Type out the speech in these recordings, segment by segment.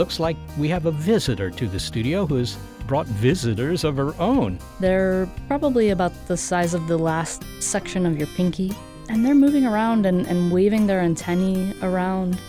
Looks like we have a visitor to the studio who has brought visitors of her own. They're probably about the size of the last section of your pinky, and they're moving around and, and waving their antennae around.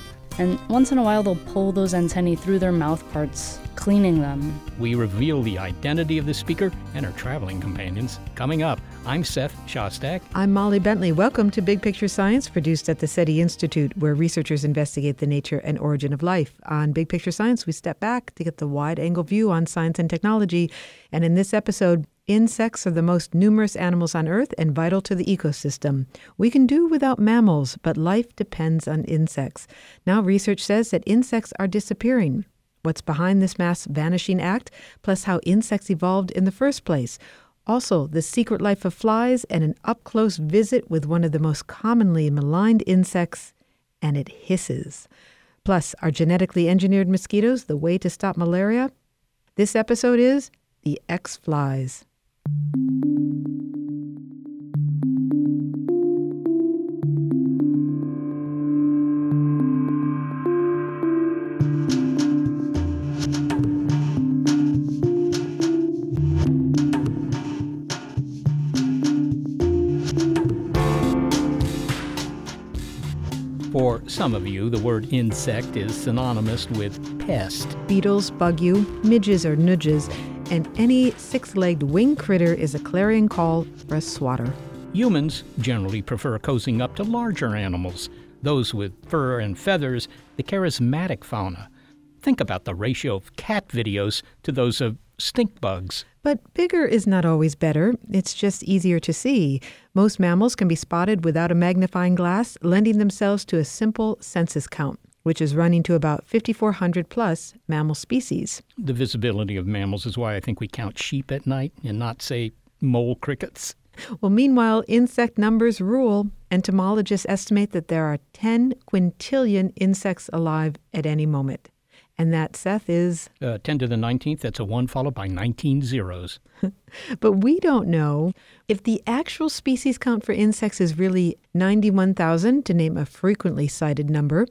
And once in a while, they'll pull those antennae through their mouth parts, cleaning them. We reveal the identity of the speaker and her traveling companions. Coming up, I'm Seth Shostak. I'm Molly Bentley. Welcome to Big Picture Science, produced at the SETI Institute, where researchers investigate the nature and origin of life. On Big Picture Science, we step back to get the wide angle view on science and technology. And in this episode, Insects are the most numerous animals on Earth and vital to the ecosystem. We can do without mammals, but life depends on insects. Now, research says that insects are disappearing. What's behind this mass vanishing act, plus how insects evolved in the first place. Also, the secret life of flies and an up close visit with one of the most commonly maligned insects, and it hisses. Plus, are genetically engineered mosquitoes the way to stop malaria? This episode is The X Flies. For some of you, the word insect is synonymous with pest. Beetles bug you, midges or nudges, and any six legged wing critter is a clarion call for a swatter. Humans generally prefer cozying up to larger animals, those with fur and feathers, the charismatic fauna. Think about the ratio of cat videos to those of stink bugs. But bigger is not always better. It's just easier to see. Most mammals can be spotted without a magnifying glass, lending themselves to a simple census count which is running to about 5,400 plus mammal species. The visibility of mammals is why I think we count sheep at night and not, say, mole crickets. Well, meanwhile, insect numbers rule. Entomologists estimate that there are 10 quintillion insects alive at any moment. And that, Seth, is? Uh, 10 to the 19th. That's a 1 followed by 19 zeros. but we don't know if the actual species count for insects is really 91,000, to name a frequently cited number,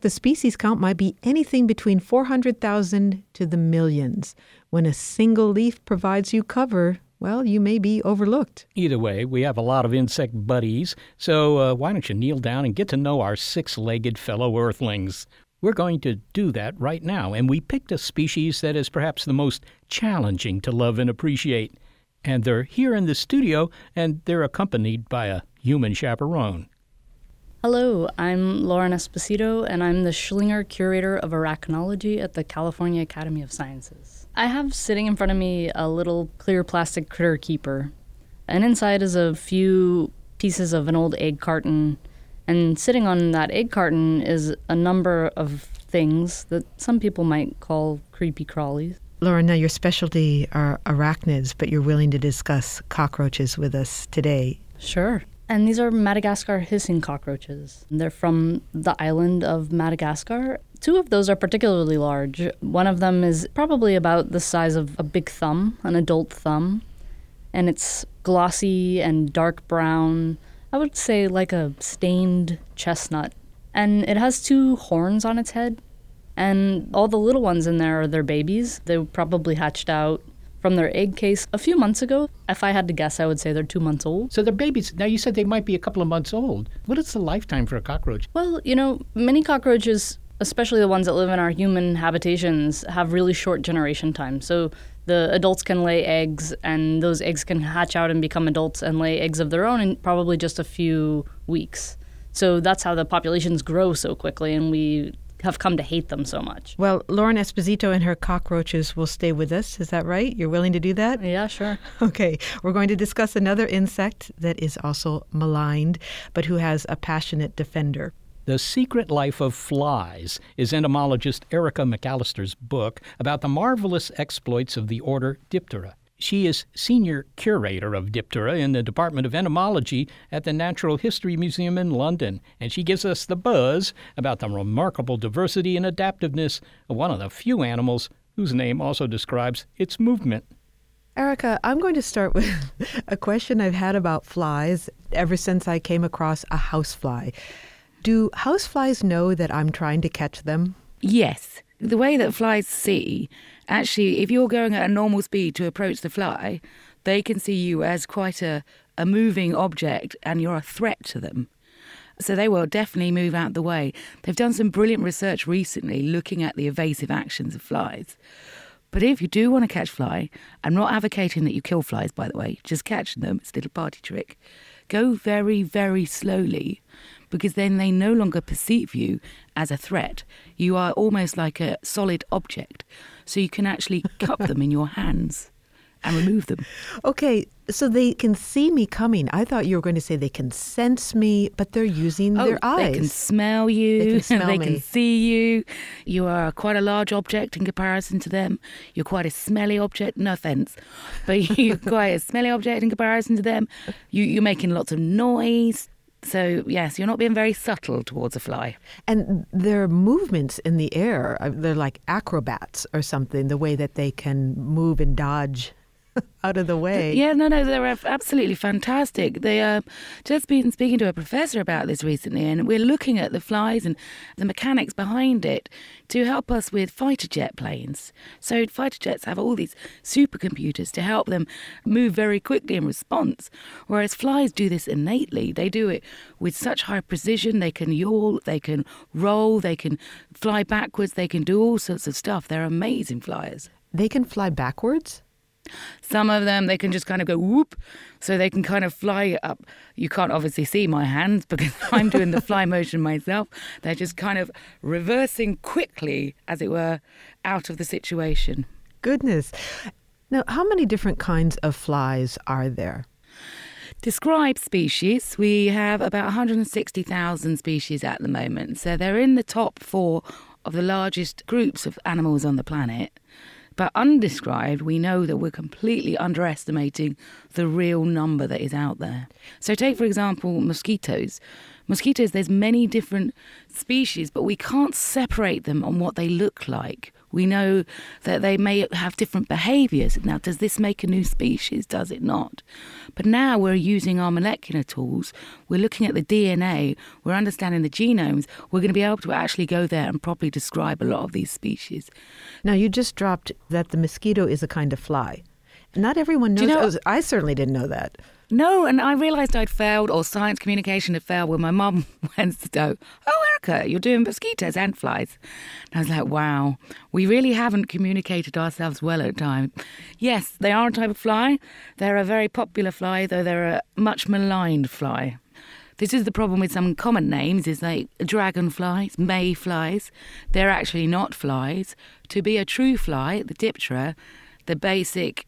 the species count might be anything between 400,000 to the millions. When a single leaf provides you cover, well, you may be overlooked. Either way, we have a lot of insect buddies, so uh, why don't you kneel down and get to know our six legged fellow earthlings? We're going to do that right now, and we picked a species that is perhaps the most challenging to love and appreciate. And they're here in the studio, and they're accompanied by a human chaperone. Hello, I'm Lauren Esposito, and I'm the Schlinger Curator of Arachnology at the California Academy of Sciences. I have sitting in front of me a little clear plastic critter keeper, and inside is a few pieces of an old egg carton. And sitting on that egg carton is a number of things that some people might call creepy crawlies. Lauren, now your specialty are arachnids, but you're willing to discuss cockroaches with us today. Sure. And these are Madagascar hissing cockroaches. They're from the island of Madagascar. Two of those are particularly large. One of them is probably about the size of a big thumb, an adult thumb, and it's glossy and dark brown. I would say like a stained chestnut. And it has two horns on its head, And all the little ones in there are their babies. They probably hatched out from their egg case a few months ago. If I had to guess, I would say they're two months old. So they're babies. Now, you said they might be a couple of months old. What is the lifetime for a cockroach? Well, you know, many cockroaches, especially the ones that live in our human habitations, have really short generation time. So the adults can lay eggs, and those eggs can hatch out and become adults and lay eggs of their own in probably just a few weeks. So that's how the populations grow so quickly, and we have come to hate them so much. Well, Lauren Esposito and her cockroaches will stay with us. Is that right? You're willing to do that? Yeah, sure. Okay. We're going to discuss another insect that is also maligned, but who has a passionate defender. The Secret Life of Flies is entomologist Erica McAllister's book about the marvelous exploits of the order Diptera. She is senior curator of Diptera in the Department of Entomology at the Natural History Museum in London, and she gives us the buzz about the remarkable diversity and adaptiveness of one of the few animals whose name also describes its movement. Erica, I'm going to start with a question I've had about flies ever since I came across a housefly. Do houseflies know that I'm trying to catch them? Yes. The way that flies see actually, if you're going at a normal speed to approach the fly, they can see you as quite a, a moving object and you're a threat to them. So they will definitely move out the way. They've done some brilliant research recently looking at the evasive actions of flies. But if you do want to catch fly, I'm not advocating that you kill flies, by the way, just catching them, it's a little party trick. Go very, very slowly because then they no longer perceive you as a threat. You are almost like a solid object. So you can actually cup them in your hands and remove them. Okay, so they can see me coming. I thought you were going to say they can sense me, but they're using oh, their eyes. They can smell you. They can smell they me. can see you. You are quite a large object in comparison to them. You're quite a smelly object. No offense, but you're quite a smelly object in comparison to them. You, you're making lots of noise. So, yes, you're not being very subtle towards a fly. And their movements in the air, uh, they're like acrobats or something, the way that they can move and dodge out of the way. Yeah, no, no, they're absolutely fantastic. They uh, just been speaking to a professor about this recently, and we're looking at the flies and the mechanics behind it to help us with fighter jet planes. So fighter jets have all these supercomputers to help them move very quickly in response, whereas flies do this innately. They do it with such high precision. They can yawl, they can roll, they can fly backwards, they can do all sorts of stuff. They're amazing flyers. They can fly backwards? Some of them they can just kind of go whoop, so they can kind of fly up. You can't obviously see my hands because I'm doing the fly motion myself. They're just kind of reversing quickly, as it were, out of the situation. Goodness. Now, how many different kinds of flies are there? Described species, we have about 160,000 species at the moment. So they're in the top four of the largest groups of animals on the planet. But undescribed, we know that we're completely underestimating the real number that is out there. So, take for example mosquitoes. Mosquitoes, there's many different species, but we can't separate them on what they look like. We know that they may have different behaviors. Now, does this make a new species? Does it not? But now we're using our molecular tools. We're looking at the DNA. We're understanding the genomes. We're going to be able to actually go there and properly describe a lot of these species. Now, you just dropped that the mosquito is a kind of fly. Not everyone knows. you know- I certainly didn't know that. No, and I realised I'd failed, or science communication had failed, when my mum went to go, Oh, Erica, you're doing mosquitoes and flies. And I was like, Wow, we really haven't communicated ourselves well at times. Yes, they are a type of fly. They're a very popular fly, though they're a much maligned fly. This is the problem with some common names is like dragonflies, mayflies. They're actually not flies. To be a true fly, the diptera, the basic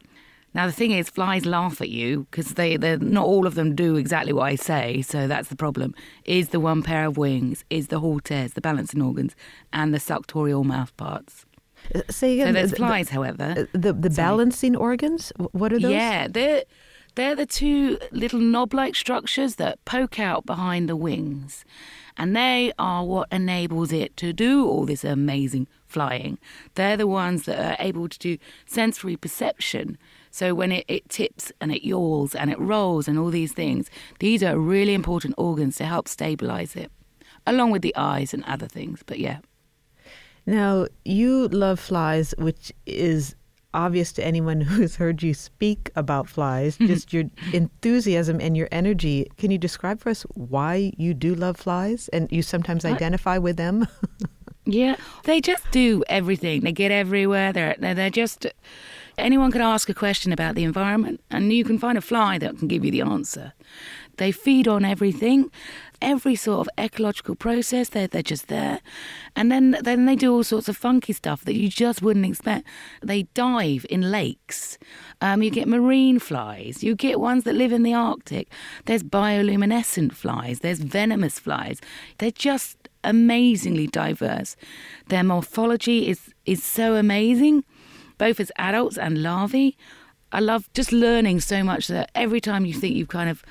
now the thing is, flies laugh at you because they, they're not all of them do exactly what I say. So that's the problem. Is the one pair of wings? Is the halteres, the balancing organs, and the suctorial mouth parts? Uh, Say again. So there's the- flies, The, however. the, the Sorry. balancing organs? What are those? Yeah, they're they're the two little knob-like structures that poke out behind the wings, and they are what enables it to do all this amazing flying. They're the ones that are able to do sensory perception. So when it, it tips and it yawls and it rolls and all these things, these are really important organs to help stabilize it, along with the eyes and other things. But yeah. Now, you love flies, which is obvious to anyone who's heard you speak about flies, just your enthusiasm and your energy. Can you describe for us why you do love flies and you sometimes identify with them? Yeah, they just do everything. They get everywhere. They're they're just anyone can ask a question about the environment, and you can find a fly that can give you the answer. They feed on everything, every sort of ecological process. They're they're just there, and then then they do all sorts of funky stuff that you just wouldn't expect. They dive in lakes. Um, you get marine flies. You get ones that live in the Arctic. There's bioluminescent flies. There's venomous flies. They're just amazingly diverse. Their morphology is is so amazing, both as adults and larvae. I love just learning so much that every time you think you've kind of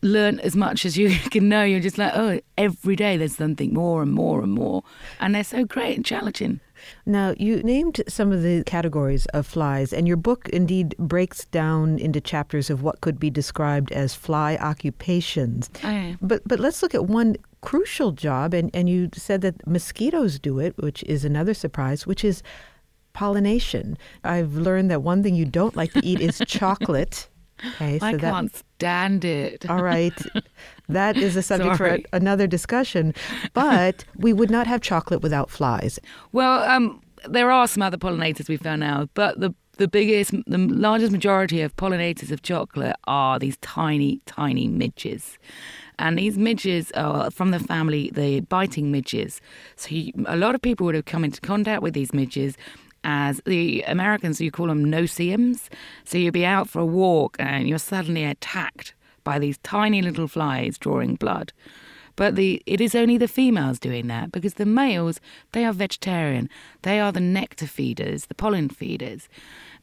learned as much as you can know, you're just like, oh, every day there's something more and more and more. And they're so great and challenging. Now, you named some of the categories of flies, and your book indeed breaks down into chapters of what could be described as fly occupations. Oh. But but let's look at one crucial job, and, and you said that mosquitoes do it, which is another surprise, which is pollination. I've learned that one thing you don't like to eat is chocolate. Okay, I that- can't stand it. all right. That is a subject for Sorry. a- another discussion. But we would not have chocolate without flies. Well, um, there are some other pollinators we've found out, but the the biggest, the largest majority of pollinators of chocolate are these tiny, tiny midges. And these midges are from the family, the biting midges. So you, a lot of people would have come into contact with these midges as the Americans, you call them no-see-ums. So you'd be out for a walk and you're suddenly attacked by these tiny little flies drawing blood. But the it is only the females doing that because the males they are vegetarian. They are the nectar feeders, the pollen feeders.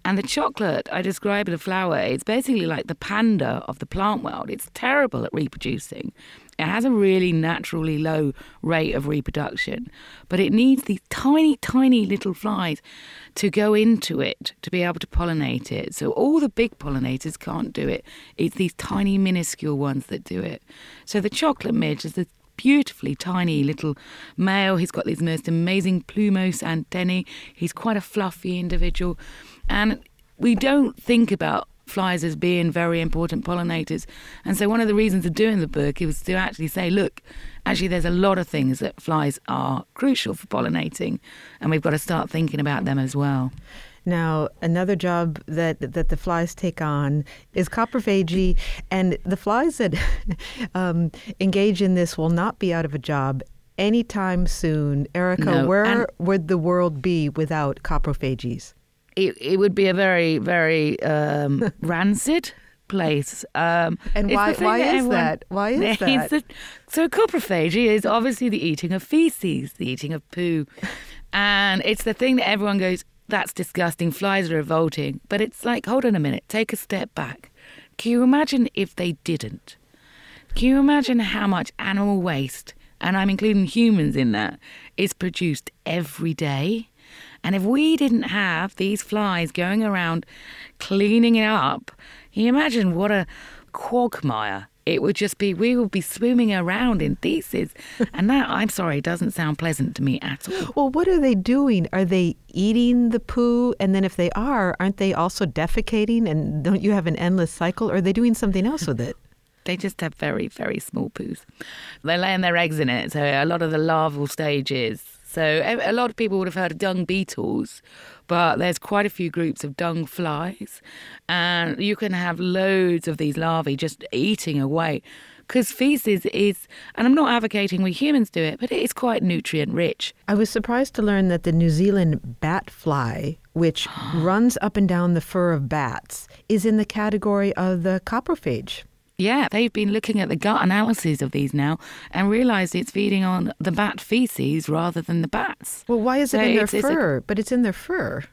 And the chocolate I describe the flower, it's basically like the panda of the plant world. It's terrible at reproducing. It has a really naturally low rate of reproduction, but it needs these tiny, tiny little flies to go into it to be able to pollinate it. So all the big pollinators can't do it. It's these tiny, minuscule ones that do it. So the chocolate midge is this beautifully tiny little male. He's got these most amazing plumose antennae. He's quite a fluffy individual. And we don't think about flies as being very important pollinators. And so one of the reasons of doing the book was to actually say, look, actually there's a lot of things that flies are crucial for pollinating and we've got to start thinking about them as well. Now, another job that that the flies take on is coprophagy, and the flies that um, engage in this will not be out of a job anytime soon. Erica, No, where and- would the world be without coprophages? It, it would be a very, very um, rancid place. Um, And why- why is everyone- that? Why is that? the- so coprophagy is obviously the eating of feces, the eating of poo. And it's the thing that everyone goes, that's disgusting, flies are revolting. But it's like, hold on a minute, take a step back. Can you imagine if they didn't? Can you imagine how much animal waste, and I'm including humans in that, is produced every day? And if we didn't have these flies going around cleaning it up, can you imagine what a quagmire it would just be? We would be swimming around in feces. And that, I'm sorry, doesn't sound pleasant to me at all. Well, what are they doing? Are they eating the poo? And then if they are, aren't they also defecating? And don't you have an endless cycle? Or are they doing something else with it? They just have very, very small poos. They're laying their eggs in it. So a lot of the larval stages. So a lot of people would have heard of dung beetles, but there's quite a few groups of dung flies, and you can have loads of these larvae just eating away. Because feces is, and I'm not advocating we humans do it, but it is quite nutrient rich. I was surprised to learn that the New Zealand bat fly, which runs up and down the fur of bats, is in the category of the coprophage. Yeah, they've been looking at the gut analyses of these now and realised it's feeding on the bat feces rather than the bats. Well, why is it in their it's- it's a- fur? but it's in their fur.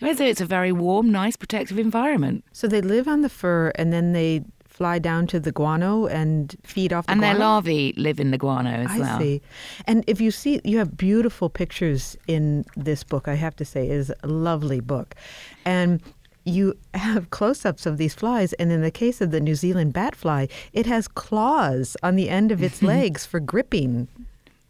So it's a very warm, nice, protective environment. So they live on the fur and then they fly down to the guano and feed off the And guano. their larvae live in the guano as I well. see. And if you see, you have beautiful pictures in this book. I have to say, it is a lovely book, and you have close-ups of these flies. And in the case of the New Zealand bat fly, it has claws on the end of its mm-hmm. legs for gripping.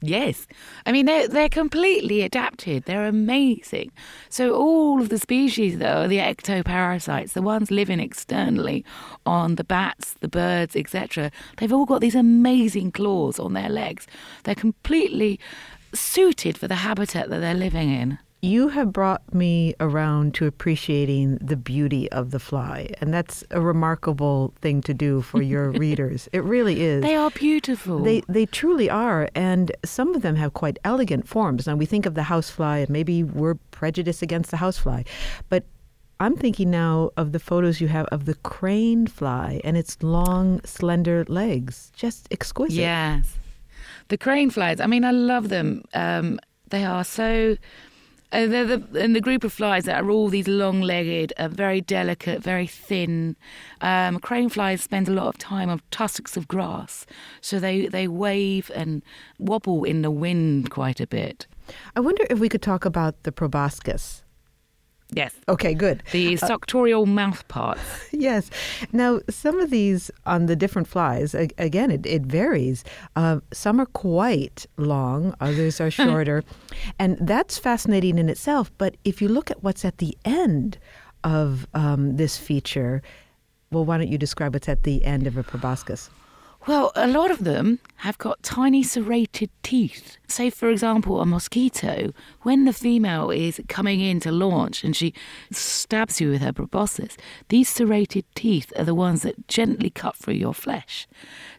Yes. I mean, they're, they're completely adapted. They're amazing. So, all of the species, though, are the ectoparasites, the ones living externally on the bats, the birds, etc., they've all got these amazing claws on their legs. They're completely suited for the habitat that they're living in. You have brought me around to appreciating the beauty of the fly, and that's a remarkable thing to do for your readers. It really is. They are beautiful. They they truly are, and some of them have quite elegant forms. Now we think of the housefly, and maybe we're prejudiced against the housefly, but I'm thinking now of the photos you have of the crane fly and its long, slender legs, just exquisite. Yes, the crane flies. I mean, I love them. Um, they are so uh, the, and the group of flies that are all these long-legged, uh, very delicate, very thin. Um, crane flies spend a lot of time on tussocks of grass, so they, they wave and wobble in the wind quite a bit. I wonder if we could talk about the proboscis. Yes. Okay, good. The suctorial mouth parts. Yes. Now, some of these on the different flies, again, it, it varies. Uh, some are quite long, others are shorter. and that's fascinating in itself. But if you look at what's at the end of um, this feature, well, why don't you describe what's at the end of a proboscis? Well, a lot of them have got tiny serrated teeth. Say, for example, a mosquito, when the female is coming in to launch and she stabs you with her proboscis, these serrated teeth are the ones that gently cut through your flesh.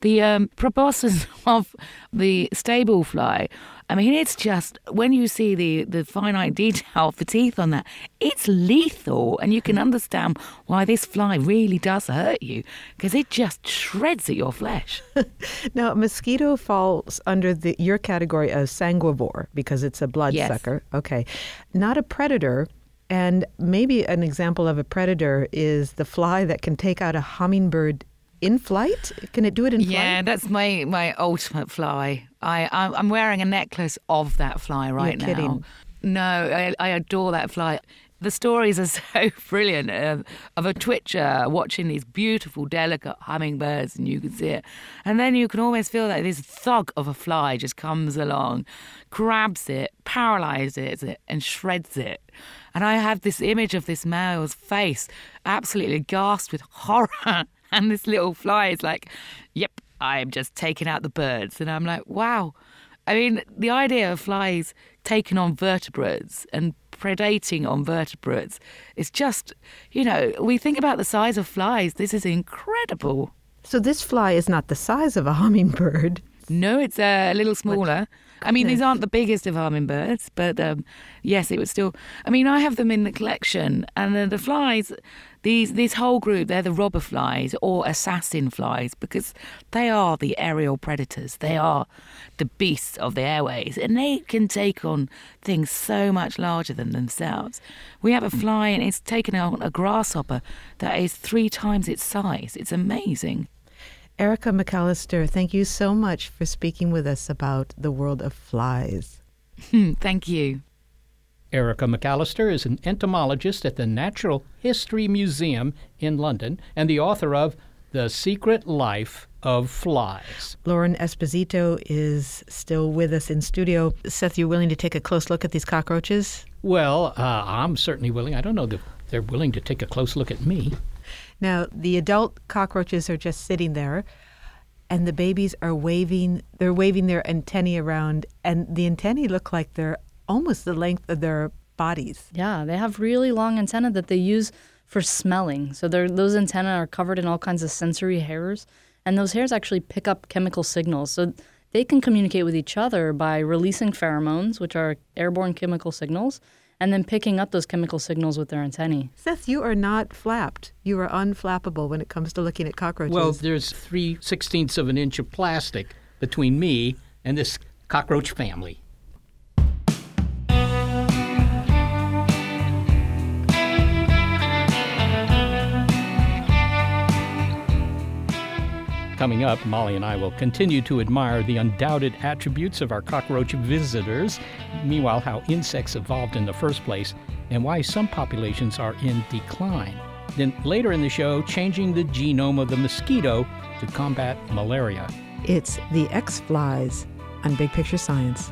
The um, proboscis of the stable fly I mean, it's just when you see the, the finite detail of the teeth on that, it's lethal. And you can understand why this fly really does hurt you because it just shreds at your flesh. now, mosquito falls under the your category sanguivore because it's a bloodsucker. Yes. Okay. Not a predator. And maybe an example of a predator is the fly that can take out a hummingbird in flight? Can it do it in flight? Yeah, that's my my ultimate fly. I I'm wearing a necklace of that fly right You're now. Kidding. No, I, I adore that fly. The stories are so brilliant uh, of a twitcher watching these beautiful, delicate hummingbirds, and you can see it. And then you can almost feel that this thug of a fly just comes along, grabs it, paralyzes it, and shreds it. And I have this image of this male's face, absolutely gasped with horror and this little fly is like, yep, I'm just taking out the birds. And I'm like, wow. I mean, the idea of flies taking on vertebrates and predating on vertebrates is just, you know, we think about the size of flies. This is incredible. So this fly is not the size of a hummingbird. No, it's uh, a little smaller. I mean, these aren't the biggest of hummingbirds, but um, yes, it was still. I mean, I have them in the collection, and the, the flies, these this whole group, they're the robber flies or assassin flies because they are the aerial predators. They are the beasts of the airways, and they can take on things so much larger than themselves. We have a fly, and it's taken on a grasshopper that is three times its size. It's amazing. Erica McAllister, thank you so much for speaking with us about the world of flies. thank you. Erica McAllister is an entomologist at the Natural History Museum in London and the author of The Secret Life of Flies. Lauren Esposito is still with us in studio. Seth, you willing to take a close look at these cockroaches? Well, uh, I'm certainly willing. I don't know if they're willing to take a close look at me. Now, the adult cockroaches are just sitting there, and the babies are waving. They're waving their antennae around, and the antennae look like they're almost the length of their bodies. Yeah, they have really long antennae that they use for smelling. So those antennae are covered in all kinds of sensory hairs, and those hairs actually pick up chemical signals. So they can communicate with each other by releasing pheromones, which are airborne chemical signals, and then picking up those chemical signals with their antennae. Seth, you are not flapped. You are unflappable when it comes to looking at cockroaches. Well, there's three sixteenths of an inch of plastic between me and this cockroach family. Coming up, Molly and I will continue to admire the undoubted attributes of our cockroach visitors, meanwhile, how insects evolved in the first place, and why some populations are in decline. Then later in the show, changing the genome of the mosquito to combat malaria. It's the X flies on Big Picture Science.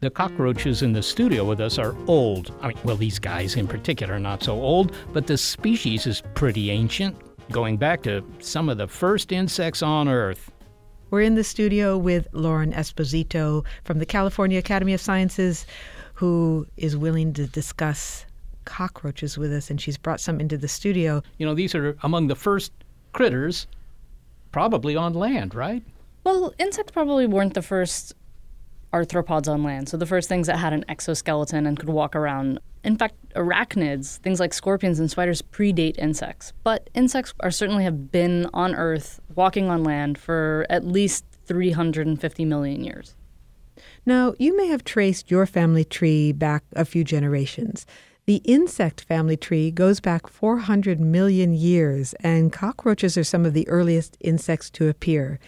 The cockroaches in the studio with us are old. I mean, well, these guys in particular are not so old, but the species is pretty ancient, going back to some of the first insects on Earth. We're in the studio with Lauren Esposito from the California Academy of Sciences, who is willing to discuss cockroaches with us, and she's brought some into the studio. You know, these are among the first critters probably on land, right? Well, insects probably weren't the first arthropods on land, so the first things that had an exoskeleton and could walk around. In fact, arachnids, things like scorpions and spiders, predate insects. But insects are certainly have been on Earth, walking on land, for at least 350 million years. Now, you may have traced your family tree back a few generations. The insect family tree goes back 400 million years, and cockroaches are some of the earliest insects to appear.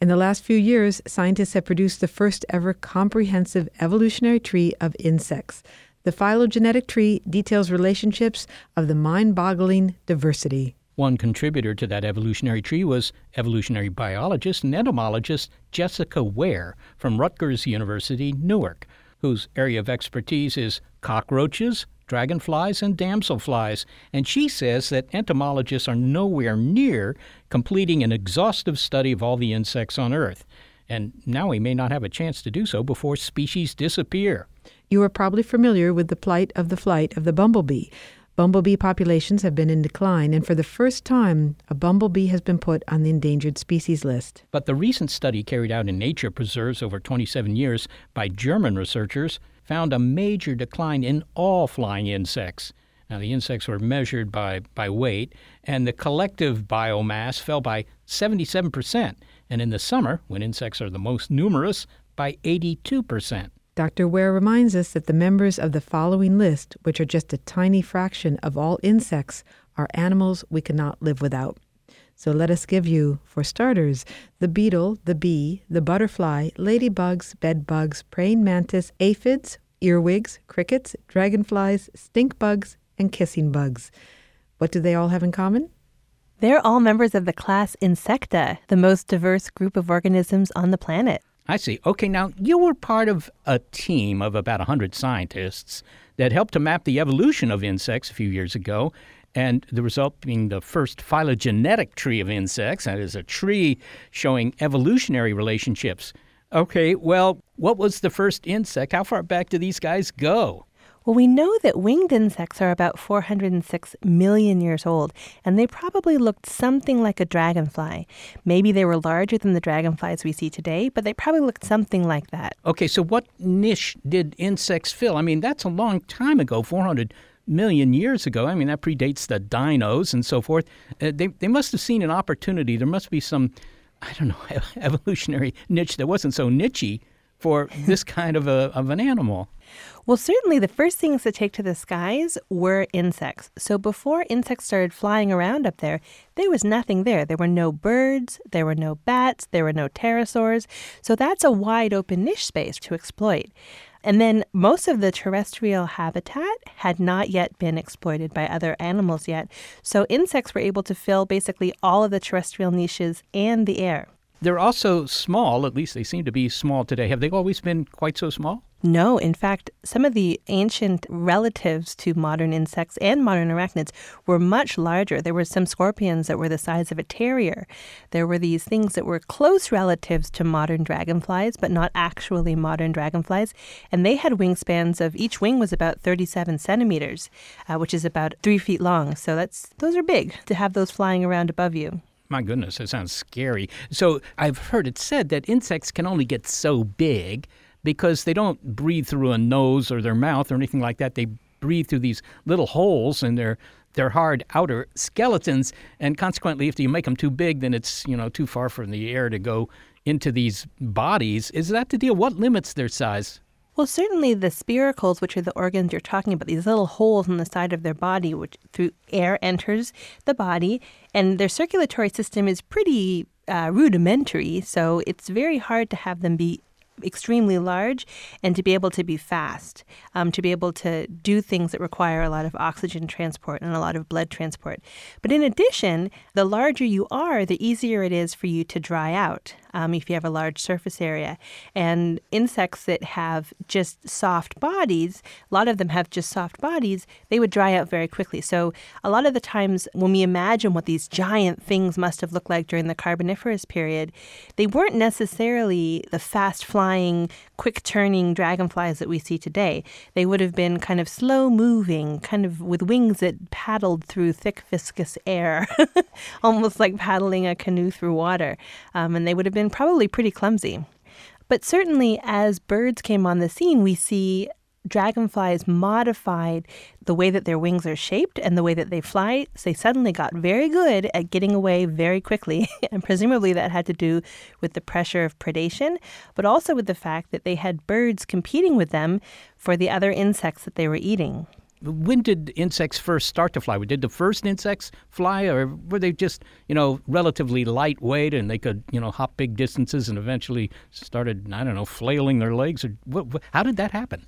In the last few years, scientists have produced the first ever comprehensive evolutionary tree of insects. The phylogenetic tree details relationships of the mind boggling diversity. One contributor to that evolutionary tree was evolutionary biologist and entomologist Jessica Ware from Rutgers University, Newark, whose area of expertise is cockroaches, dragonflies, and damselflies, and she says that entomologists are nowhere near completing an exhaustive study of all the insects on Earth. And now we may not have a chance to do so before species disappear. You are probably familiar with the plight of the flight of the bumblebee. Bumblebee populations have been in decline, and for the first time, a bumblebee has been put on the endangered species list. But the recent study carried out in nature preserves over 27 years by German researchers found a major decline in all flying insects. Now, the insects were measured by, by weight, and the collective biomass fell by 77%, and in the summer, when insects are the most numerous, by 82%. Dr. Ware reminds us that the members of the following list, which are just a tiny fraction of all insects, are animals we cannot live without. So let us give you, for starters, the beetle, the bee, the butterfly, ladybugs, bedbugs, praying mantis, aphids, earwigs, crickets, dragonflies, stink bugs, and kissing bugs. What do they all have in common? They're all members of the class Insecta, the most diverse group of organisms on the planet. I see. Okay, now you were part of a team of about 100 scientists that helped to map the evolution of insects a few years ago, and the result being the first phylogenetic tree of insects. That is a tree showing evolutionary relationships. Okay, well, what was the first insect? How far back do these guys go? Well, we know that winged insects are about 406 million years old, and they probably looked something like a dragonfly. Maybe they were larger than the dragonflies we see today, but they probably looked something like that. Okay, so what niche did insects fill? I mean, that's a long time ago, 400 million years ago. I mean, that predates the dinos and so forth. Uh, they, they must have seen an opportunity. There must be some, I don't know, evolutionary niche that wasn't so nichey for this kind of, a, of an animal. Well, certainly the first things to take to the skies were insects. So before insects started flying around up there, there was nothing there. There were no birds, there were no bats, there were no pterosaurs. So that's a wide open niche space to exploit. And then most of the terrestrial habitat had not yet been exploited by other animals yet. So insects were able to fill basically all of the terrestrial niches and the air. They're also small, at least they seem to be small today. Have they always been quite so small? No, in fact, some of the ancient relatives to modern insects and modern arachnids were much larger. There were some scorpions that were the size of a terrier. There were these things that were close relatives to modern dragonflies, but not actually modern dragonflies. And they had wingspans of each wing was about 37 centimeters, uh, which is about three feet long. So that's those are big to have those flying around above you. My goodness, that sounds scary. So I've heard it said that insects can only get so big because they don't breathe through a nose or their mouth or anything like that. They breathe through these little holes in their their hard outer skeletons, and consequently, if you make them too big, then it's you know too far from the air to go into these bodies. Is that the deal? What limits their size? Well, certainly the spiracles, which are the organs you're talking about, these little holes in the side of their body, which through air enters the body, and their circulatory system is pretty uh, rudimentary, so it's very hard to have them be extremely large and to be able to be fast, um, to be able to do things that require a lot of oxygen transport and a lot of blood transport. But in addition, the larger you are, the easier it is for you to dry out um, if you have a large surface area. And insects that have just soft bodies, a lot of them have just soft bodies, they would dry out very quickly. So a lot of the times when we imagine what these giant things must have looked like during the Carboniferous period, they weren't necessarily the fast flying, quick turning dragonflies that we see today. They would have been kind of slow moving, kind of with wings that paddled through thick, viscous air, almost like paddling a canoe through water. Um, and they would have been probably pretty clumsy. But certainly, as birds came on the scene, we see dragonflies modified the way that their wings are shaped and the way that they fly. They suddenly got very good at getting away very quickly. and presumably that had to do with the pressure of predation, but also with the fact that they had birds competing with them for the other insects that they were eating. When did insects first start to fly? Did the first insects fly, or were they just, you know, relatively lightweight and they could, you know, hop big distances and eventually started, I don't know, flailing their legs? Or what, how did that happen?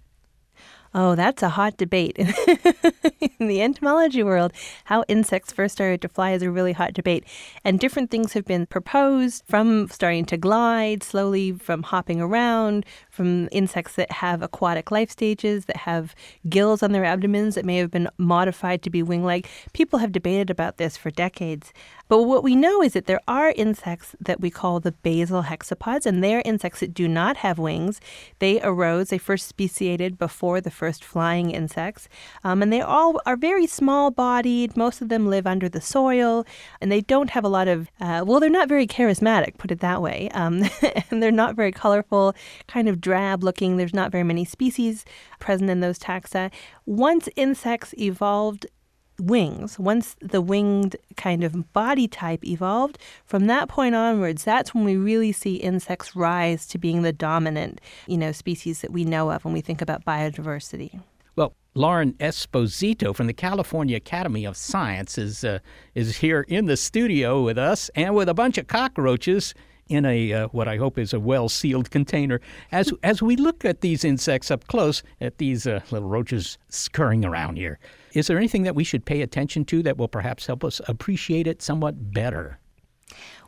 Oh, that's a hot debate. in the entomology world, how insects first started to fly is a really hot debate. And different things have been proposed from starting to glide slowly, from hopping around, from insects that have aquatic life stages, that have gills on their abdomens that may have been modified to be wing like. People have debated about this for decades. But what we know is that there are insects that we call the basal hexapods, and they are insects that do not have wings. They arose, they first speciated before the first flying insects, um, and they all are very small bodied. Most of them live under the soil, and they don't have a lot of, uh, well, they're not very charismatic, put it that way, um, and they're not very colorful, kind of drab looking. There's not very many species present in those taxa. Once insects evolved wings, once the winged kind of body type evolved, from that point onwards, that's when we really see insects rise to being the dominant, you know, species that we know of when we think about biodiversity. Well, Lauren Esposito from the California Academy of Science is uh, is here in the studio with us and with a bunch of cockroaches in a uh, what I hope is a well sealed container. As as we look at these insects up close, at these uh, little roaches scurrying around here, is there anything that we should pay attention to that will perhaps help us appreciate it somewhat better?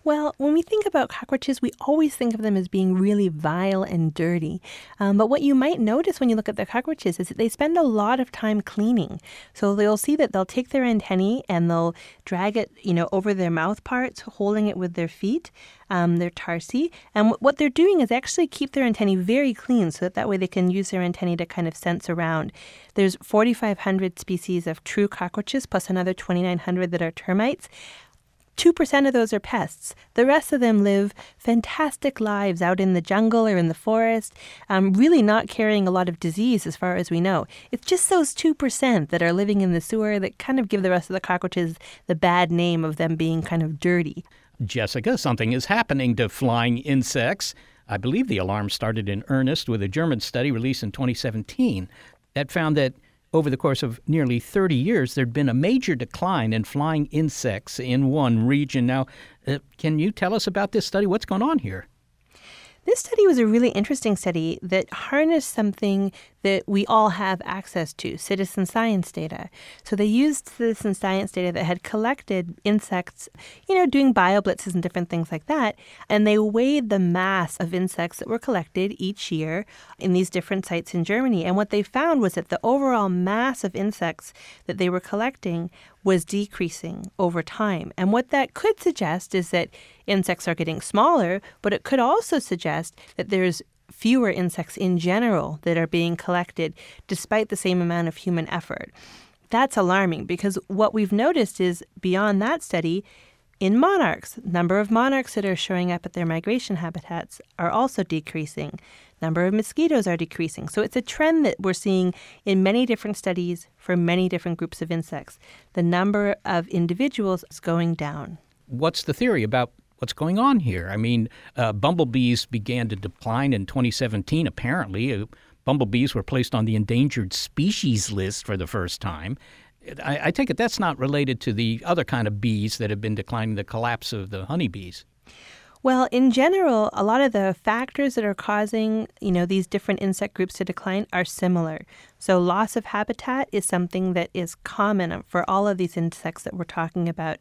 Well, when we think about cockroaches, we always think of them as being really vile and dirty. Um, but what you might notice when you look at the cockroaches is that they spend a lot of time cleaning. So you'll see that they'll take their antennae and they'll drag it, you know, over their mouth parts, holding it with their feet, um, their tarsi. And what they're doing is actually keep their antennae very clean so that that way they can use their antennae to kind of sense around. There's 4,500 species of true cockroaches plus another 2,900 that are termites. 2% of those are pests. The rest of them live fantastic lives out in the jungle or in the forest, um, really not carrying a lot of disease as far as we know. It's just those 2% that are living in the sewer that kind of give the rest of the cockroaches the bad name of them being kind of dirty. Jessica, something is happening to flying insects. I believe the alarm started in earnest with a German study released in 2017 that found that over the course of nearly 30 years, there'd been a major decline in flying insects in one region. Now, uh, can you tell us about this study? What's going on here? This study was a really interesting study that harnessed something that we all have access to citizen science data. So they used citizen science data that had collected insects, you know, doing bioblitzes and different things like that. And they weighed the mass of insects that were collected each year in these different sites in Germany. And what they found was that the overall mass of insects that they were collecting was decreasing over time. And what that could suggest is that insects are getting smaller, but it could also suggest that there's fewer insects in general that are being collected despite the same amount of human effort. That's alarming because what we've noticed is beyond that study, in monarchs, number of monarchs that are showing up at their migration habitats are also decreasing. Number of mosquitoes are decreasing. So it's a trend that we're seeing in many different studies for many different groups of insects. The number of individuals is going down. What's the theory about what's going on here? I mean, uh, bumblebees began to decline in 2017, apparently. Uh, bumblebees were placed on the endangered species list for the first time. I, I take it that's not related to the other kind of bees that have been declining, the collapse of the honeybees. Well, in general, a lot of the factors that are causing, you know, these different insect groups to decline are similar. So loss of habitat is something that is common for all of these insects that we're talking about.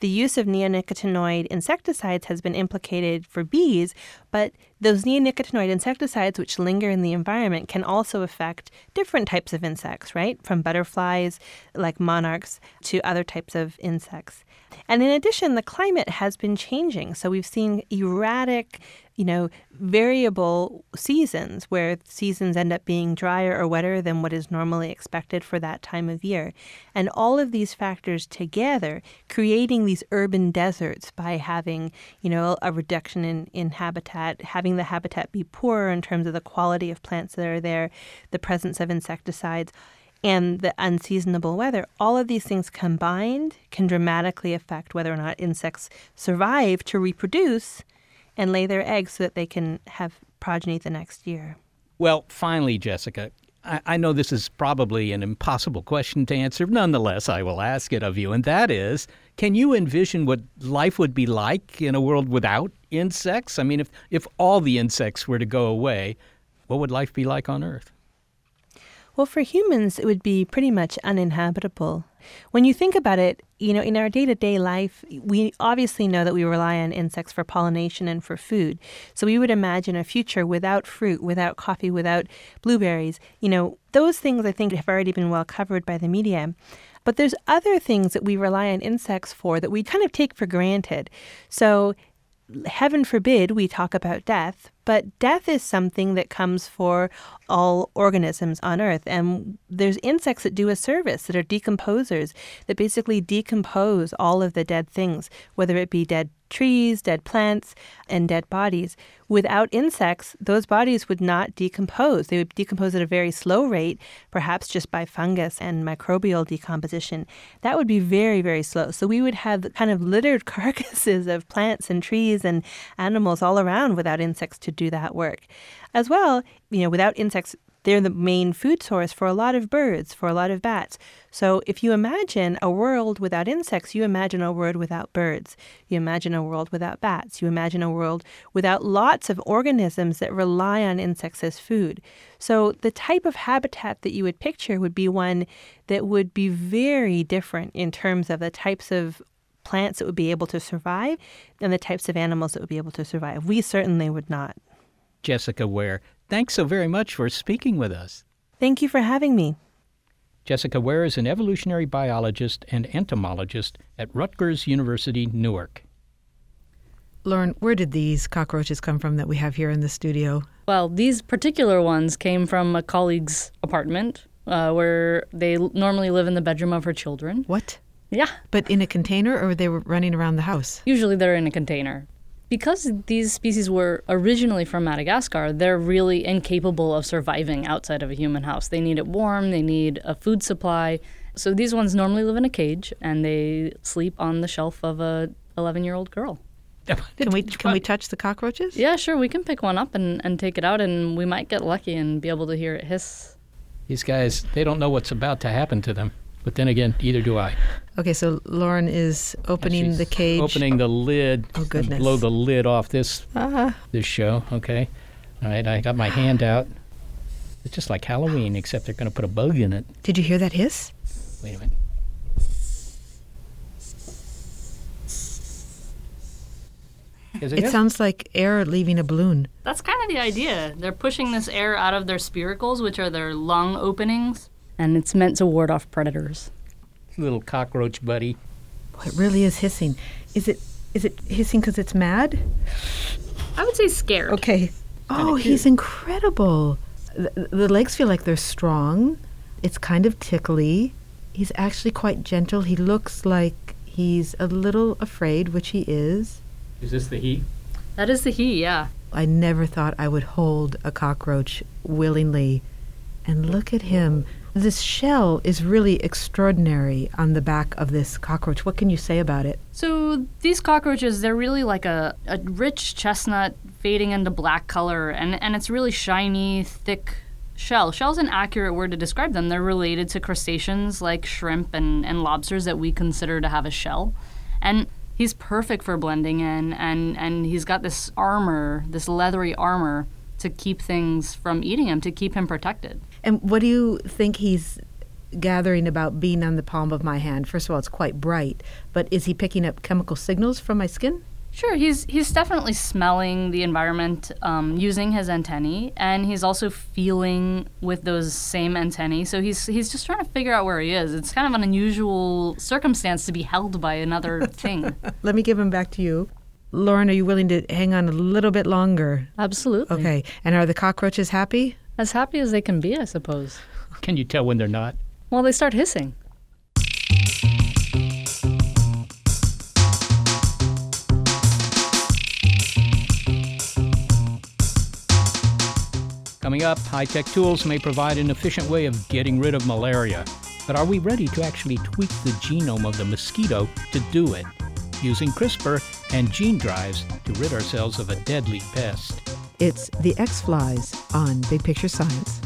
The use of neonicotinoid insecticides has been implicated for bees, but those neonicotinoid insecticides which linger in the environment can also affect different types of insects, right? From butterflies like monarchs to other types of insects. And in addition, the climate has been changing. So we've seen erratic, you know, variable seasons where seasons end up being drier or wetter than what is normally expected for that time of year. And all of these factors together creating these urban deserts by having, you know, a reduction in, in habitat, having the habitat be poorer in terms of the quality of plants that are there, the presence of insecticides and the unseasonable weather, all of these things combined can dramatically affect whether or not insects survive to reproduce and lay their eggs so that they can have progeny the next year. Well, finally, Jessica, I, I know this is probably an impossible question to answer. Nonetheless, I will ask it of you, and that is can you envision what life would be like in a world without insects? I mean, if, if all the insects were to go away, what would life be like on Earth? Well, for humans, it would be pretty much uninhabitable. When you think about it, you know, in our day to day life, we obviously know that we rely on insects for pollination and for food. So we would imagine a future without fruit, without coffee, without blueberries. You know, those things I think have already been well covered by the media. But there's other things that we rely on insects for that we kind of take for granted. So heaven forbid we talk about death, but death is something that comes for all organisms on Earth. And there's insects that do a service, that are decomposers, that basically decompose all of the dead things, whether it be dead trees, dead plants, and dead bodies. Without insects, those bodies would not decompose. They would decompose at a very slow rate, perhaps just by fungus and microbial decomposition. That would be very, very slow. So we would have kind of littered carcasses of plants and trees and animals all around without insects to do that work. As well, you know, without insects, they're the main food source for a lot of birds, for a lot of bats. So if you imagine a world without insects, you imagine a world without birds. You imagine a world without bats. You imagine a world without lots of organisms that rely on insects as food. So the type of habitat that you would picture would be one that would be very different in terms of the types of plants that would be able to survive and the types of animals that would be able to survive. We certainly would not. Jessica Ware, thanks so very much for speaking with us. Thank you for having me. Jessica Ware is an evolutionary biologist and entomologist at Rutgers University, Newark. Lauren, where did these cockroaches come from that we have here in the studio? Well, these particular ones came from a colleague's apartment uh, where they normally live in the bedroom of her children. What? Yeah. But in a container or they were running around the house? Usually they're in a container. Because these species were originally from Madagascar, they're really incapable of surviving outside of a human house. They need it warm, they need a food supply. So these ones normally live in a cage and they sleep on the shelf of a 11-year-old girl. Can we can we touch the cockroaches? Yeah, sure. We can pick one up and, and take it out, and we might get lucky and be able to hear it hiss. These guys, they don't know what's about to happen to them. But then again, either do I. Okay, so Lauren is opening She's the cage. Opening the lid. Oh, goodness. Blow the lid off this Ah, this show. Okay. All right. I got my hand out. It's just like Halloween, except they're going to put a bug in it. did you hear that hiss? Wait a minute. Is it, It sounds like air leaving a balloon. That's kind of the idea. They're pushing this air out of their spiracles, which are their lung openings, and it's meant to ward off predators. little cockroach buddy. Boy, it really is hissing. Is it is it hissing because it's mad? I would say scared. Okay. Oh, he's incredible. The, the legs feel like they're strong. It's kind of tickly. He's actually quite gentle. He looks like he's a little afraid, which he is. Is this the he? That is the he, yeah. I never thought I would hold a cockroach willingly. And look at him. This shell is really extraordinary on the back of this cockroach. What can you say about it? So these cockroaches, they're really like a, a rich chestnut fading into black color, and, and it's really shiny, thick shell. Shell's an accurate word to describe them. They're related to crustaceans like shrimp and, and lobsters that we consider to have a shell. And he's perfect for blending in, and, and he's got this armor, this leathery armor, to keep things from eating him, to keep him protected. And what do you think he's gathering about being on the palm of my hand? First of all, it's quite bright, but is he picking up chemical signals from my skin? Sure, he's he's definitely smelling the environment um, using his antennae, and he's also feeling with those same antennae. So he's he's just trying to figure out where he is. It's kind of an unusual circumstance to be held by another thing. Let me give him back to you. Lauren, are you willing to hang on a little bit longer? Absolutely. Okay. And are the cockroaches happy? As happy as they can be, I suppose. Can you tell when they're not? Well, they start hissing. Coming up, high tech tools may provide an efficient way of getting rid of malaria. But are we ready to actually tweak the genome of the mosquito to do it? Using CRISPR and gene drives to rid ourselves of a deadly pest. It's the X Flies on Big Picture Science.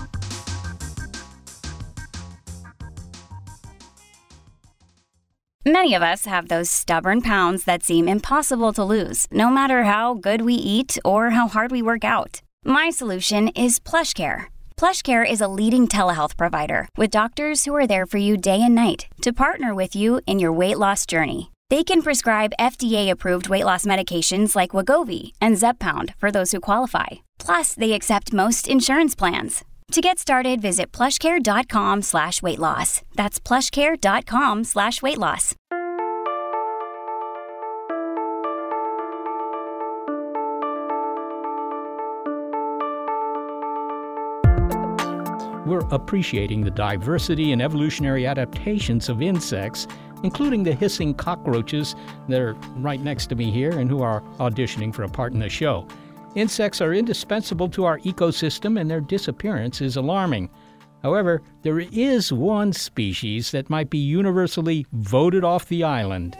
Many of us have those stubborn pounds that seem impossible to lose, no matter how good we eat or how hard we work out. My solution is PlushCare. PlushCare is a leading telehealth provider with doctors who are there for you day and night to partner with you in your weight loss journey. They can prescribe FDA-approved weight loss medications like Wegovy and Zepbound for those who qualify. Plus, they accept most insurance plans. To get started, visit plushcare.com slash weight loss. That's plushcare.com slash weight loss. We're appreciating the diversity and evolutionary adaptations of insects, including the hissing cockroaches that are right next to me here and who are auditioning for a part in the show. Insects are indispensable to our ecosystem, and their disappearance is alarming. However, there is one species that might be universally voted off the island.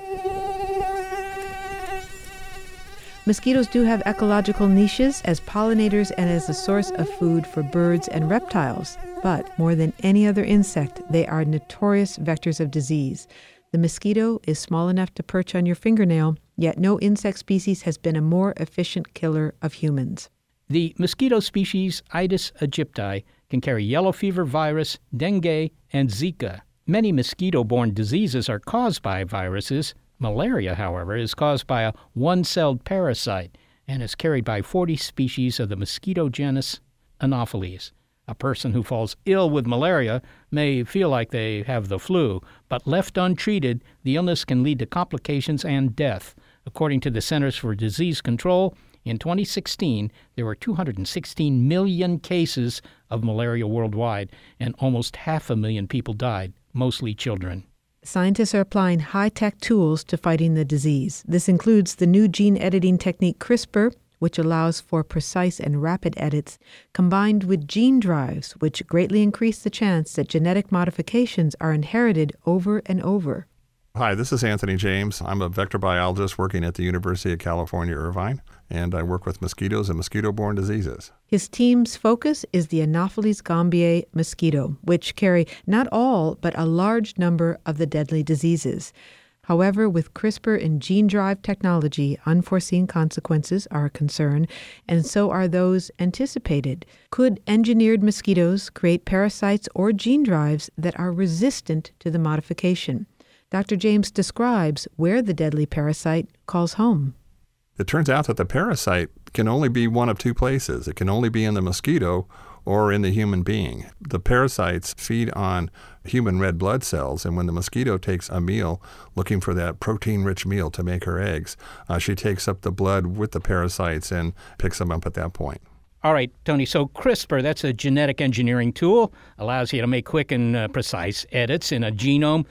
Mosquitoes do have ecological niches as pollinators and as a source of food for birds and reptiles. But more than any other insect, they are notorious vectors of disease. The mosquito is small enough to perch on your fingernail, yet no insect species has been a more efficient killer of humans. The mosquito species Aedes aegypti can carry yellow fever virus, dengue, and Zika. Many mosquito borne diseases are caused by viruses. Malaria, however, is caused by a one celled parasite and is carried by 40 species of the mosquito genus Anopheles. A person who falls ill with malaria may feel like they have the flu, but left untreated, the illness can lead to complications and death. According to the Centers for Disease Control, in 2016, there were 216 million cases of malaria worldwide, and almost half a million people died, mostly children. Scientists are applying high tech tools to fighting the disease. This includes the new gene editing technique CRISPR, which allows for precise and rapid edits, combined with gene drives, which greatly increase the chance that genetic modifications are inherited over and over. Hi, this is Anthony James. I'm a vector biologist working at the University of California, Irvine, and I work with mosquitoes and mosquito borne diseases. His team's focus is the Anopheles gambiae mosquito, which carry not all, but a large number of the deadly diseases. However, with CRISPR and gene drive technology, unforeseen consequences are a concern, and so are those anticipated. Could engineered mosquitoes create parasites or gene drives that are resistant to the modification? Dr. James describes where the deadly parasite calls home. It turns out that the parasite can only be one of two places. It can only be in the mosquito or in the human being. The parasites feed on human red blood cells, and when the mosquito takes a meal looking for that protein rich meal to make her eggs, uh, she takes up the blood with the parasites and picks them up at that point. All right, Tony. So CRISPR, that's a genetic engineering tool, allows you to make quick and uh, precise edits in a genome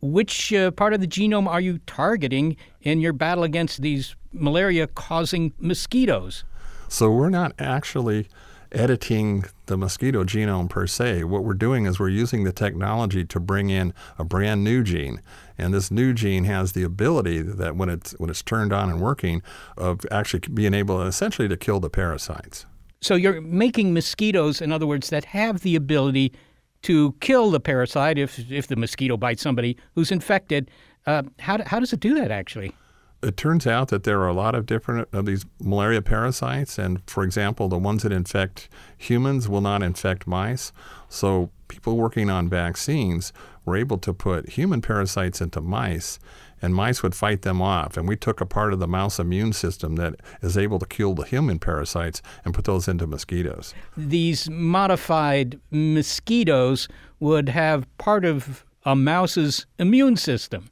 which uh, part of the genome are you targeting in your battle against these malaria causing mosquitoes? So we're not actually editing the mosquito genome per se. What we're doing is we're using the technology to bring in a brand new gene. And this new gene has the ability that when it's when it's turned on and working of actually being able essentially to kill the parasites. So you're making mosquitoes in other words that have the ability to kill the parasite if if the mosquito bites somebody who's infected. Uh, how how does it do that actually? It turns out that there are a lot of different of these malaria parasites, and for example, the ones that infect humans will not infect mice. So people working on vaccines were able to put human parasites into mice and mice would fight them off. And we took a part of the mouse immune system that is able to kill the human parasites and put those into mosquitoes. These modified mosquitoes would have part of a mouse's immune system.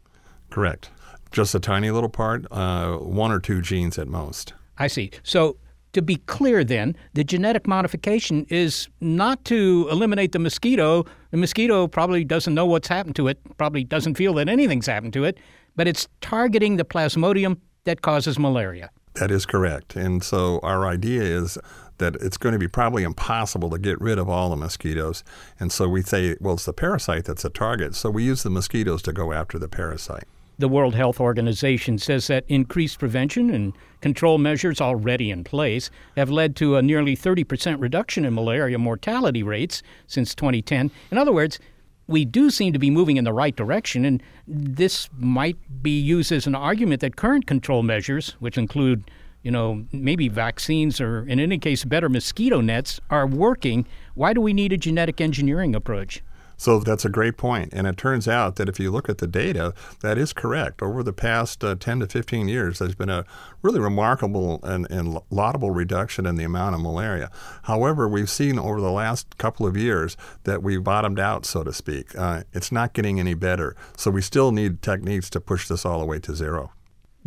Correct. Just a tiny little part, uh, one or two genes at most. I see. So to be clear, then, the genetic modification is not to eliminate the mosquito. The mosquito probably doesn't know what's happened to it, probably doesn't feel that anything's happened to it, but it's targeting the plasmodium that causes malaria. That is correct. And so our idea is that it's going to be probably impossible to get rid of all the mosquitoes. And so we say, well, it's the parasite that's a target. So we use the mosquitoes to go after the parasite. The World Health Organization says that increased prevention and control measures already in place have led to a nearly 30% reduction in malaria mortality rates since 2010. In other words, we do seem to be moving in the right direction, and this might be used as an argument that current control measures, which include, you know, maybe vaccines or in any case better mosquito nets, are working. Why do we need a genetic engineering approach? So that's a great point. And it turns out that if you look at the data, that is correct. Over the past uh, 10 to 15 years, there's been a really remarkable and, and laudable reduction in the amount of malaria. However, we've seen over the last couple of years that we've bottomed out, so to speak. Uh, it's not getting any better. So we still need techniques to push this all the way to zero.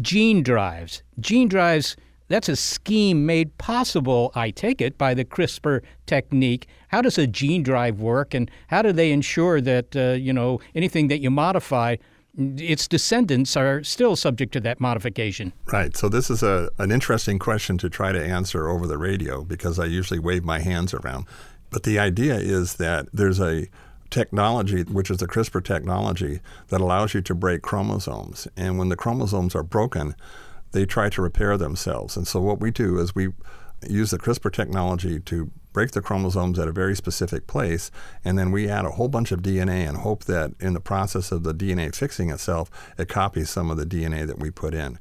Gene drives. Gene drives that's a scheme made possible, I take it, by the CRISPR technique. How does a gene drive work, and how do they ensure that uh, you know anything that you modify, its descendants are still subject to that modification? Right. So this is a an interesting question to try to answer over the radio because I usually wave my hands around. But the idea is that there's a technology, which is the CRISPR technology, that allows you to break chromosomes. And when the chromosomes are broken, they try to repair themselves. And so what we do is we use the CRISPR technology to break the chromosomes at a very specific place, and then we add a whole bunch of DNA and hope that in the process of the DNA fixing itself, it copies some of the DNA that we put in.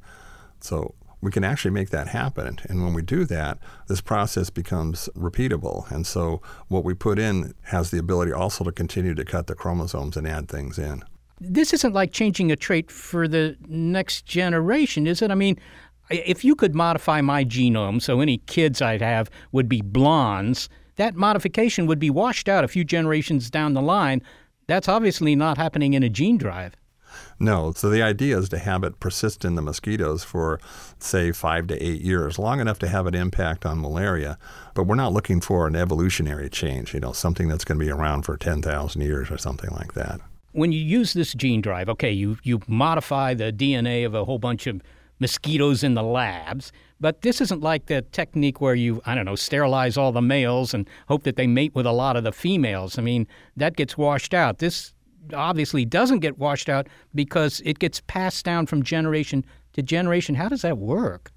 So we can actually make that happen. And when we do that, this process becomes repeatable. And so what we put in has the ability also to continue to cut the chromosomes and add things in this isn't like changing a trait for the next generation, is it? I mean, if you could modify my genome so any kids I'd have would be blondes, that modification would be washed out a few generations down the line. That's obviously not happening in a gene drive. No. So the idea is to have it persist in the mosquitoes for, say, five to eight years, long enough to have an impact on malaria. But we're not looking for an evolutionary change, you know, something that's going to be around for 10,000 years or something like that when you use this gene drive, okay, you, you modify the DNA of a whole bunch of mosquitoes in the labs, but this isn't like the technique where you, I don't know, sterilize all the males and hope that they mate with a lot of the females. I mean, that gets washed out. This obviously doesn't get washed out because it gets passed down from generation to generation. How does that work?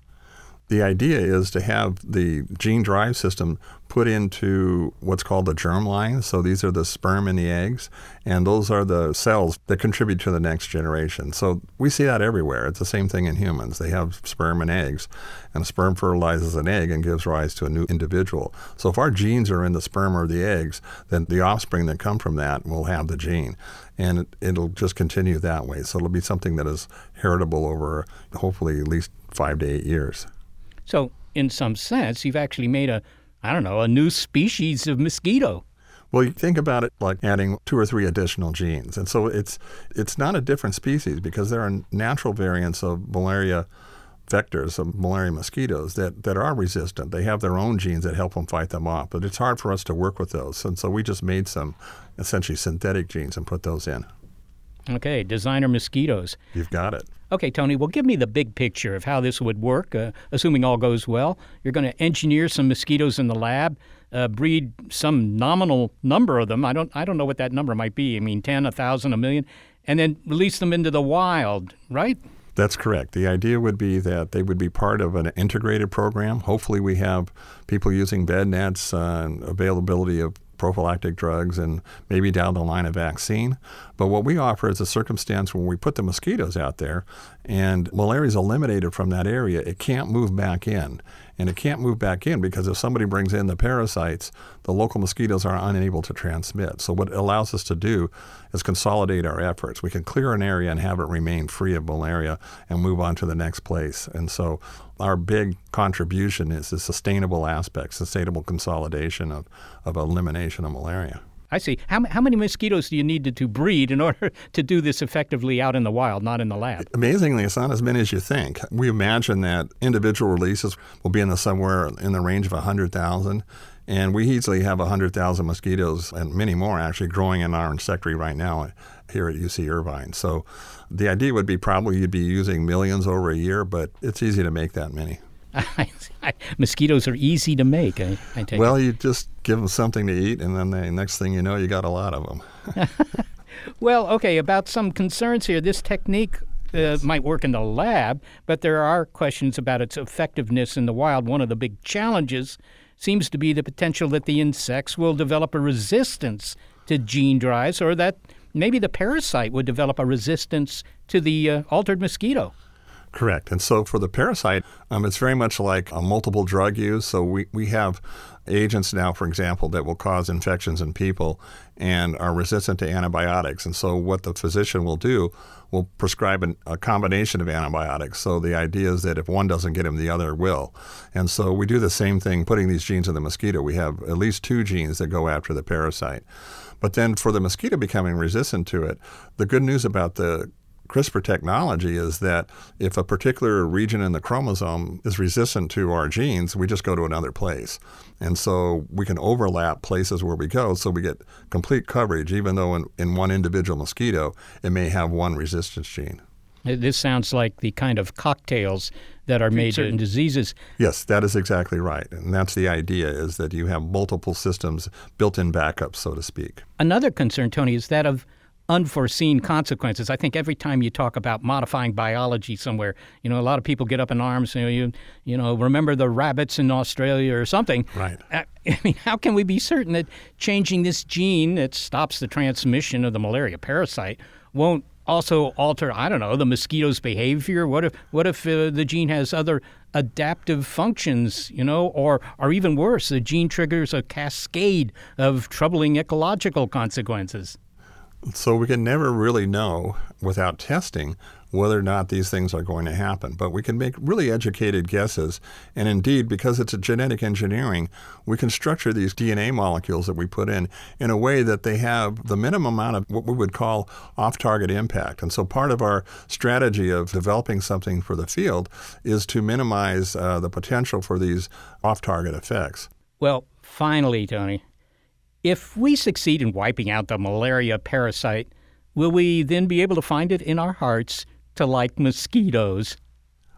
The idea is to have the gene drive system put into what's called the germ line. So these are the sperm and the eggs, and those are the cells that contribute to the next generation. So we see that everywhere. It's the same thing in humans. They have sperm and eggs, and sperm fertilizes an egg and gives rise to a new individual. So if our genes are in the sperm or the eggs, then the offspring that come from that will have the gene. And it, will just continue that way. So it'll be something that is heritable over hopefully at least five to eight years. So, in some sense, you've actually made a, I don't know, a new species of mosquito. Well, you think about it like adding two or three additional genes. And so it's it's not a different species because there are natural variants of malaria vectors of malaria mosquitoes that, that are resistant. They have their own genes that help them fight them off, but it's hard for us to work with those. And so we just made some essentially synthetic genes and put those in. Okay, designer mosquitoes. You've got it. Okay, Tony, well, give me the big picture of how this would work, uh, assuming all goes well. You're going to engineer some mosquitoes in the lab, uh, breed some nominal number of them. I don't, I don't know what that number might be. I mean, 10, 1,000, a million, and then release them into the wild, right? That's correct. The idea would be that they would be part of an integrated program. Hopefully, we have people using bed nets uh, and availability of prophylactic drugs and maybe down the line a vaccine. But what we offer is a circumstance where we put the mosquitoes out there and malaria is eliminated from that area. It can't move back in. And it can't move back in because if somebody brings in the parasites, the local mosquitoes are unable to transmit. So, what it allows us to do is consolidate our efforts. We can clear an area and have it remain free of malaria and move on to the next place. And so, our big contribution is the sustainable aspect, sustainable consolidation of, of elimination of malaria. I see. How, how many mosquitoes do you need to, to breed in order to do this effectively out in the wild, not in the lab? Amazingly, it's not as many as you think. We imagine that individual releases will be in the somewhere in the range of 100,000. And we easily have 100,000 mosquitoes and many more actually growing in our insectary right now here at UC Irvine. So the idea would be probably you'd be using millions over a year, but it's easy to make that many. Mosquitoes are easy to make. I, I take well, it. you just give them something to eat, and then the next thing you know, you got a lot of them. well, okay. About some concerns here. This technique uh, might work in the lab, but there are questions about its effectiveness in the wild. One of the big challenges seems to be the potential that the insects will develop a resistance to gene drives, or that maybe the parasite would develop a resistance to the uh, altered mosquito. Correct. And so for the parasite, um, it's very much like a multiple drug use. So we, we have agents now, for example, that will cause infections in people and are resistant to antibiotics. And so what the physician will do will prescribe an, a combination of antibiotics. So the idea is that if one doesn't get him, the other will. And so we do the same thing putting these genes in the mosquito. We have at least two genes that go after the parasite. But then for the mosquito becoming resistant to it, the good news about the CRISPR technology is that if a particular region in the chromosome is resistant to our genes, we just go to another place. And so we can overlap places where we go so we get complete coverage, even though in, in one individual mosquito, it may have one resistance gene. This sounds like the kind of cocktails that are made certain diseases. Yes, that is exactly right. And that's the idea is that you have multiple systems built-in backups, so to speak. Another concern, Tony, is that of unforeseen consequences. I think every time you talk about modifying biology somewhere, you know, a lot of people get up in arms. You know, you, you know, remember the rabbits in Australia or something. Right. I, I mean, how can we be certain that changing this gene that stops the transmission of the malaria parasite won't also alter I don't know the mosquito's behavior? What if what if uh, the gene has other adaptive functions, you know, or or even worse, the gene triggers a cascade of troubling ecological consequences? So we can never really know without testing whether or not these things are going to happen. But we can make really educated guesses. And indeed, because it's a genetic engineering, we can structure these DNA molecules that we put in in a way that they have the minimum amount of what we would call off target impact. And so part of our strategy of developing something for the field is to minimize uh, the potential for these off target effects. Well, finally, Tony, if we succeed in wiping out the malaria parasite, will we then be able to find it in our hearts to like mosquitoes?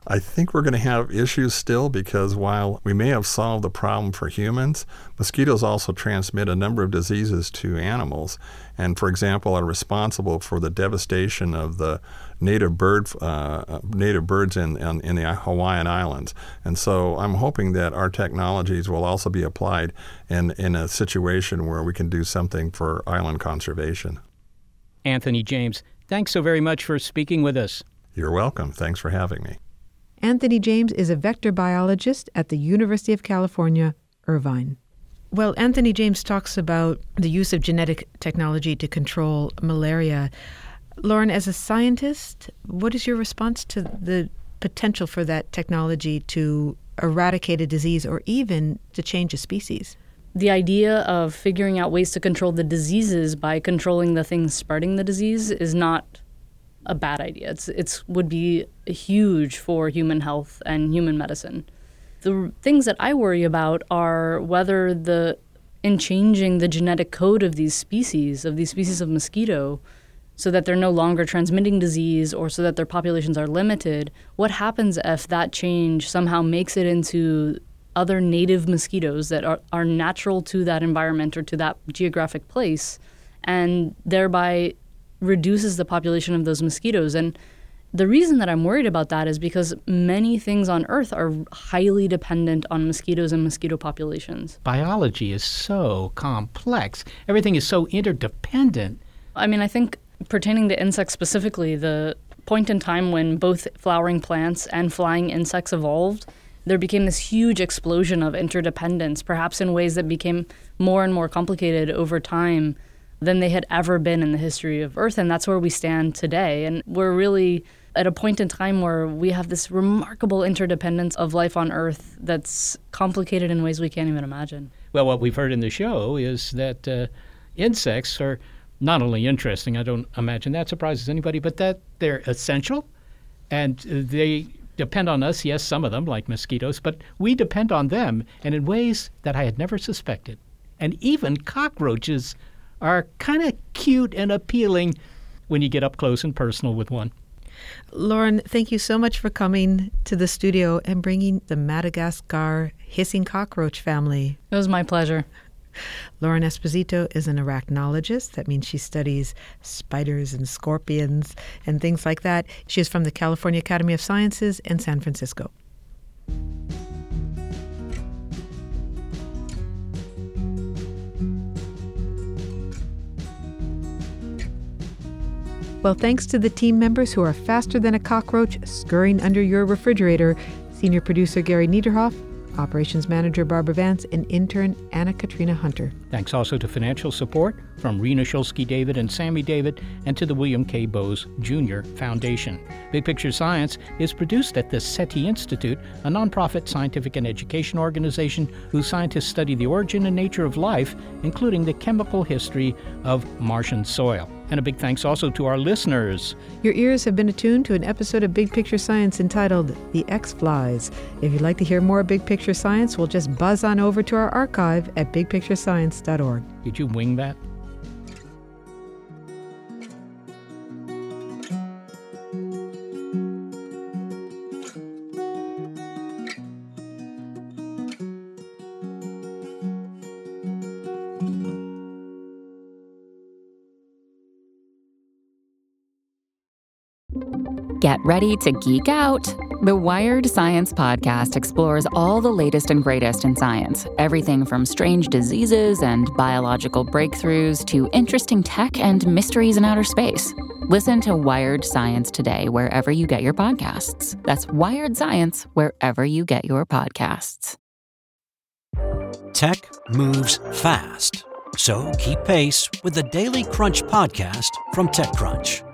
I think we're going to have issues still because while we may have solved the problem for humans, mosquitoes also transmit a number of diseases to animals, and for example, are responsible for the devastation of the native bird uh, native birds in, in, in the Hawaiian Islands. And so I'm hoping that our technologies will also be applied in in a situation where we can do something for island conservation. Anthony James, thanks so very much for speaking with us. You're welcome. Thanks for having me. Anthony James is a vector biologist at the University of California, Irvine. Well, Anthony James talks about the use of genetic technology to control malaria. Lauren, as a scientist, what is your response to the potential for that technology to eradicate a disease or even to change a species? The idea of figuring out ways to control the diseases by controlling the things spreading the disease is not a bad idea. It's it's would be huge for human health and human medicine. The things that I worry about are whether the in changing the genetic code of these species of these species of mosquito so that they're no longer transmitting disease or so that their populations are limited, what happens if that change somehow makes it into other native mosquitoes that are, are natural to that environment or to that geographic place and thereby reduces the population of those mosquitoes. And the reason that I'm worried about that is because many things on Earth are highly dependent on mosquitoes and mosquito populations. Biology is so complex, everything is so interdependent. I mean, I think pertaining to insects specifically, the point in time when both flowering plants and flying insects evolved, there became this huge explosion of interdependence, perhaps in ways that became more and more complicated over time than they had ever been in the history of Earth. And that's where we stand today. And we're really at a point in time where we have this remarkable interdependence of life on Earth that's complicated in ways we can't even imagine. Well, what we've heard in the show is that uh, insects are not only interesting, I don't imagine that surprises anybody, but that they're essential and they depend on us, yes, some of them, like mosquitoes, but we depend on them and in ways that I had never suspected. And even cockroaches are kind of cute and appealing when you get up close and personal with one. Lauren, thank you so much for coming to the studio and bringing the Madagascar hissing cockroach family. It was my pleasure. Lauren Esposito is an arachnologist. That means she studies spiders and scorpions and things like that. She is from the California Academy of Sciences in San Francisco. Well, thanks to the team members who are faster than a cockroach scurrying under your refrigerator, senior producer Gary Niederhoff, Operations Manager Barbara Vance, and intern Anna Katrina Hunter. Thanks also to financial support from Rena Shulsky David and Sammy David, and to the William K. Bowes Jr. Foundation. Big Picture Science is produced at the SETI Institute, a nonprofit scientific and education organization whose scientists study the origin and nature of life, including the chemical history of Martian soil. And a big thanks also to our listeners. Your ears have been attuned to an episode of Big Picture Science entitled The X Flies. If you'd like to hear more Big Picture Science, we'll just buzz on over to our archive at bigpicturescience.org. Did you wing that? Get ready to geek out. The Wired Science Podcast explores all the latest and greatest in science everything from strange diseases and biological breakthroughs to interesting tech and mysteries in outer space. Listen to Wired Science today, wherever you get your podcasts. That's Wired Science, wherever you get your podcasts. Tech moves fast. So keep pace with the Daily Crunch podcast from TechCrunch.